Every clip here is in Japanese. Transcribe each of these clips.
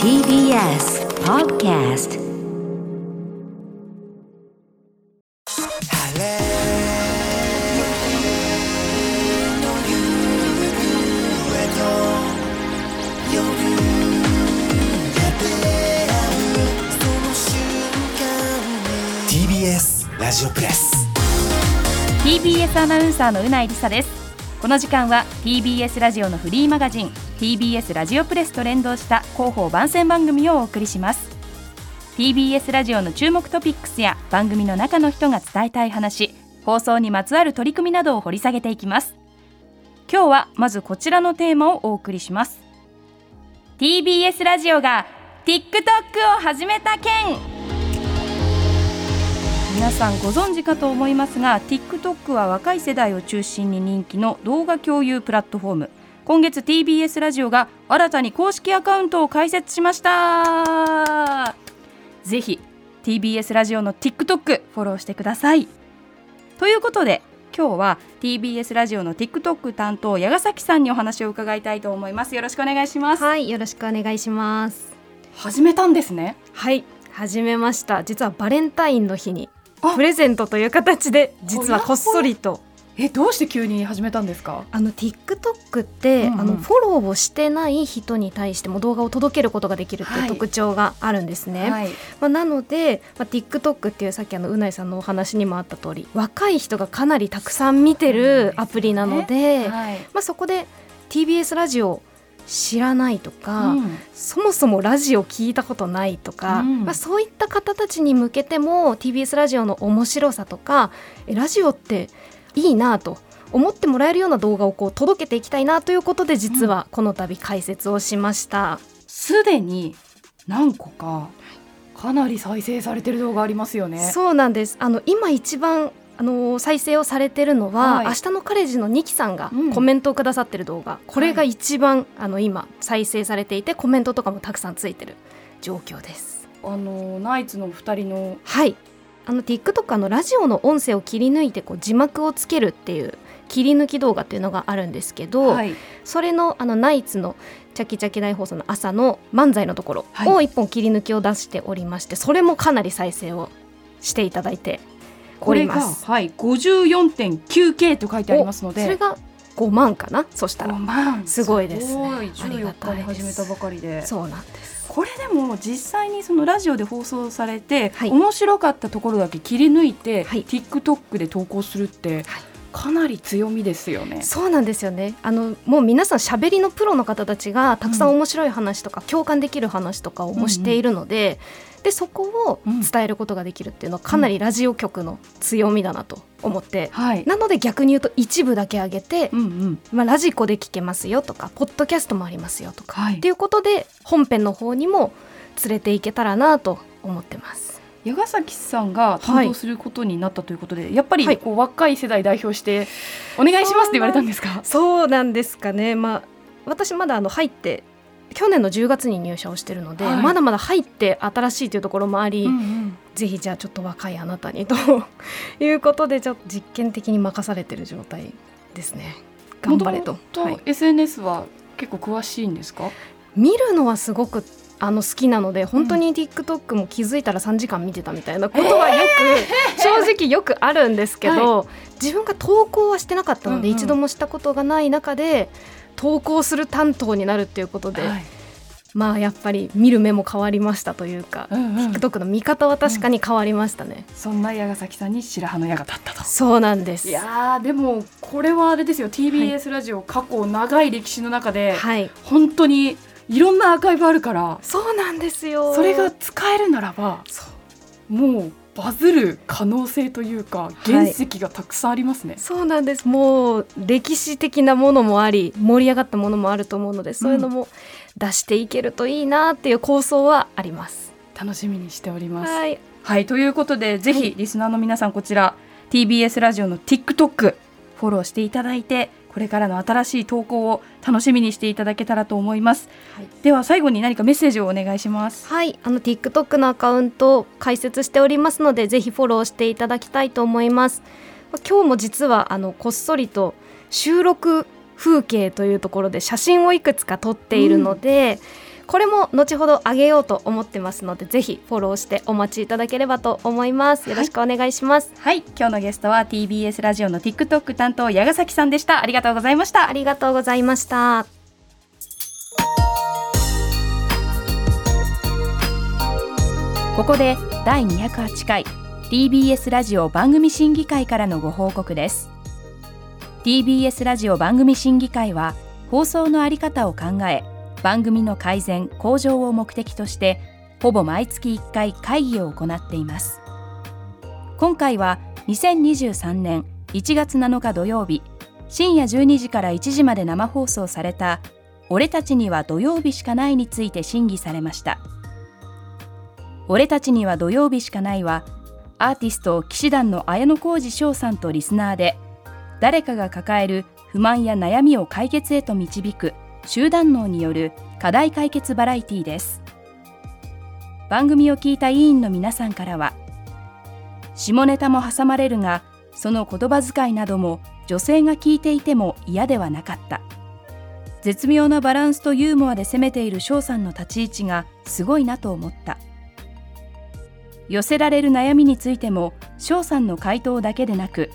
TBS Podcast. ラジオプレス。TBS アナウンサーのうないりさです。この時間は TBS ラジオのフリーマガジン TBS ラジオプレスと連動した広報番宣番組をお送りします。TBS ラジオの注目トピックスや番組の中の人が伝えたい話放送にまつわる取り組みなどを掘り下げていきます。今日はまずこちらのテーマをお送りします。TBS ラジオが TikTok を始めた件。皆さんご存知かと思いますが TikTok は若い世代を中心に人気の動画共有プラットフォーム。今月 TBS ラジオが新たに公式アカウントを開設しました。ぜひ TBS ラジオの TikTok フォローしてください。ということで今日は TBS ラジオの TikTok 担当矢ヶ崎さんにお話を伺いたいと思います。よろしくお願いします。はいよろしくお願いします。始めたんですね。はい始めました。実はバレンタインの日にプレゼントという形で実はこっそりとえどうして急に始めたんですか？あの TikTok って、うんうん、あのフォローをしてない人に対しても動画を届けることができるっていう特徴があるんですね、はい。はい、まあ、なので、まあ、TikTok っていうさっきあのうないさんのお話にもあった通り若い人がかなりたくさん見てるアプリなので、はい、まあ、そこで TBS ラジオ知らないとか、うん、そもそもラジオ聞いたことないとか、うん、まあ、そういった方たちに向けても TBS ラジオの面白さとかラジオっていいなと思ってもらえるような動画をこう届けていきたいなということで実はこの度解説をしました。す、で、に何個かかなり再生されてる動画ありますよね。そうなんです。あの今一番あの再生をされてるのは、はい、明日のカレッジのニキさんがコメントをくださってる動画、うん、これが一番、はい、あの今再生されていてコメントとかもたくさんついてる状況です。あのナイツの二人のはいあの TikTok のラジオの音声を切り抜いてこう字幕をつけるっていう切り抜き動画っていうのがあるんですけど、はい、それのあのナイツのチャキチャキ大放送の朝の漫才のところを一本切り抜きを出しておりまして、それもかなり再生をしていただいてこれが、はい、54.9K と書いてありますので。それが5万かな？そしたら。万。すごいです、ね、14日に始めたばかりで。そうなんですこれでも実際にそのラジオで放送されて、はい、面白かったところだけ切り抜いて、はい、TikTok で投稿するって、はい。かなり強みですよね。そうなんですよね。あのもう皆さん喋りのプロの方たちがたくさん面白い話とか、うん、共感できる話とかをもしているので、うんうんでそこを伝えることができるっていうのはかなりラジオ局の強みだなと思って、うんはい、なので逆に言うと一部だけ上げて、うんうん、まあ、ラジコで聞けますよとかポッドキャストもありますよとか、はい、っていうことで本編の方にも連れていけたらなと思ってます。矢ヶ崎さんが担当することになったということで、はい、やっぱりこう若い世代代表してお願いしますって言われたんですか？そうなんですかね、まあ、私まだあの入って去年の10月に入社をしてるので、はい、まだまだ入って新しいというところもあり、うんうん、ぜひじゃあちょっと若いあなたにと いうことでちょっと実験的に任されてる状態ですね。頑張れと。と、はい、SNS は結構詳しいんですか？見るのはすごくあの好きなので本当に TikTok も気づいたら3時間見てたみたいなことはよく、正直よくあるんですけど、はい、自分が投稿はしてなかったので、一度もしたことがない中で投稿する担当になるっていうことで、はい、まあやっぱり見る目も変わりましたというか、うんうん、TikTok の見方は確かに変わりましたね、うん、そんな矢ヶ崎さんに白羽の矢が立ったと。そうなんです。いやでもこれはあれですよ。TBS ラジオ、過去長い歴史の中で、はい、本当にいろんなアーカイブあるからそうなんですよ。それが使えるならばもうバズる可能性というか原石がたくさんありますね、はい、そうなんです。もう歴史的なものもあり盛り上がったものもあると思うのでそういうのも出していけるといいなっていう構想はあります、楽しみにしております。はい、はい、ということでぜひリスナーの皆さんこちら、はい、TBS ラジオの TikTok フォローしていただいてこれからの新しい投稿を楽しみにしていただけたらと思います、はい、では最後に何かメッセージをお願いします。はい。あの TikTok のアカウントを開設しておりますのでぜひフォローしていただきたいと思います。今日も実はあのこっそりと収録風景というところで写真をいくつか撮っているので、うん、これも後ほど上げようと思ってますのでぜひフォローしてお待ちいただければと思います。よろしくお願いします、はい、はい、今日のゲストは TBS ラジオの TikTok 担当矢ヶ崎さんでした。ありがとうございました。ありがとうございましたここで第208回 TBS ラジオ番組審議会からのご報告です。TBS ラジオ番組審議会は放送のあり方を考え番組の改善向上を目的としてほぼ毎月1回会議を行っています今回は2023年1月7日土曜日深夜12時から1時まで生放送された「俺たちには土曜日しかない」について審議されました。俺たちには土曜日しかないはアーティスト騎士団の綾小路翔さんとリスナーで誰かが抱える不満や悩みを解決へと導く集団脳による課題解決バラエティです。番組を聞いた委員の皆さんからは下ネタも挟まれるがその言葉遣いなども女性が聞いていても嫌ではなかった。絶妙なバランスとユーモアで攻めている翔さんの立ち位置がすごいなと思った。寄せられる悩みについても翔さんの回答だけでなく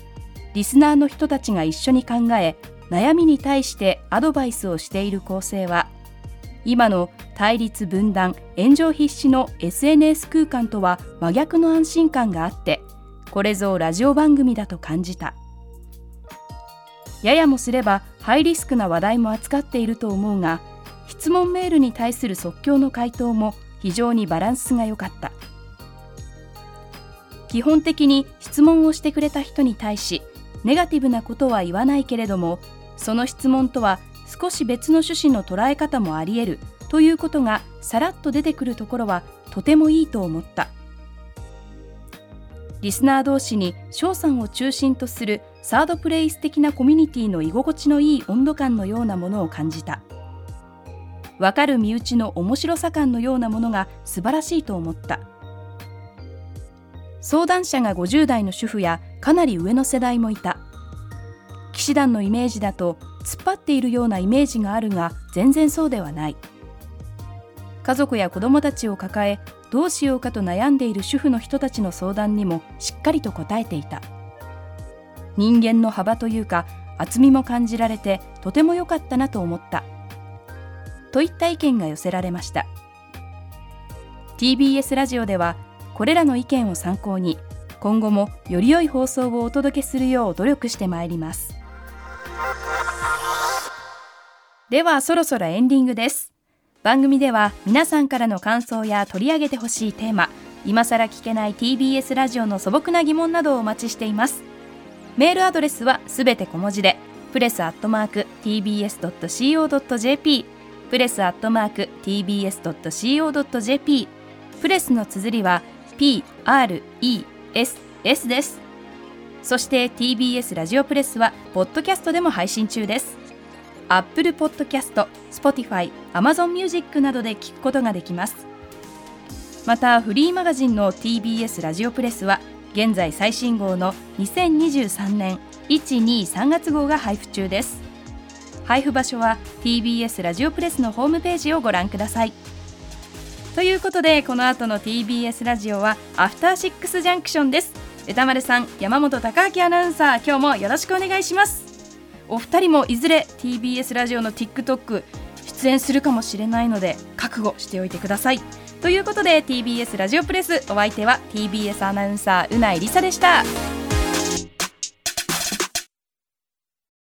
リスナーの人たちが一緒に考え悩みに対してアドバイスをしている構成は今の対立分断炎上必至の SNS 空間とは真逆の安心感があってこれぞラジオ番組だと感じた。ややもすればハイリスクな話題も扱っていると思うが質問メールに対する即興の回答も非常にバランスが良かった。基本的に質問をしてくれた人に対しネガティブなことは言わないけれどもその質問とは少し別の趣旨の捉え方もあり得るということがさらっと出てくるところはとてもいいと思った。リスナー同士に翔さんを中心とするサードプレイス的なコミュニティの居心地のいい温度感のようなものを感じた。わかる身内の面白さ感のようなものが素晴らしいと思った。相談者が50代の主婦やかなり上の世代もいた。士団のイメージだと突っ張っているようなイメージがあるが全然そうではない。家族や子供たちを抱えどうしようかと悩んでいる主婦の人たちの相談にもしっかりと答えていた。人間の幅というか厚みも感じられてとても良かったなと思った。といった意見が寄せられました。TBS ラジオではこれらの意見を参考に今後もより良い放送をお届けするよう努力してまいります。ではそろそろエンディングです。番組では皆さんからの感想や取り上げてほしいテーマ今さら聞けない TBS ラジオの素朴な疑問などをお待ちしています。メールアドレスはすべて小文字でプレスアットマーク tbs.co.jp プレスアットマーク tbs.co.jp プレスの綴りは PRESS です。そして TBS ラジオプレスはポッドキャストでも配信中です。Apple Podcast、Spotify、Amazon Music などで聞くことができます。またフリーマガジンの TBS ラジオプレスは現在最新号の2023年123月号が配布中です。配布場所は TBS ラジオプレスのホームページをご覧ください。ということでこの後の TBS ラジオはアフターシックスジャンクションです。歌丸さん山本貴明アナウンサー今日もよろしくお願いします。お二人もいずれ TBS ラジオの TikTok 出演するかもしれないので覚悟しておいてください。ということで TBS ラジオプレスお相手は TBS アナウンサーうないりさでした。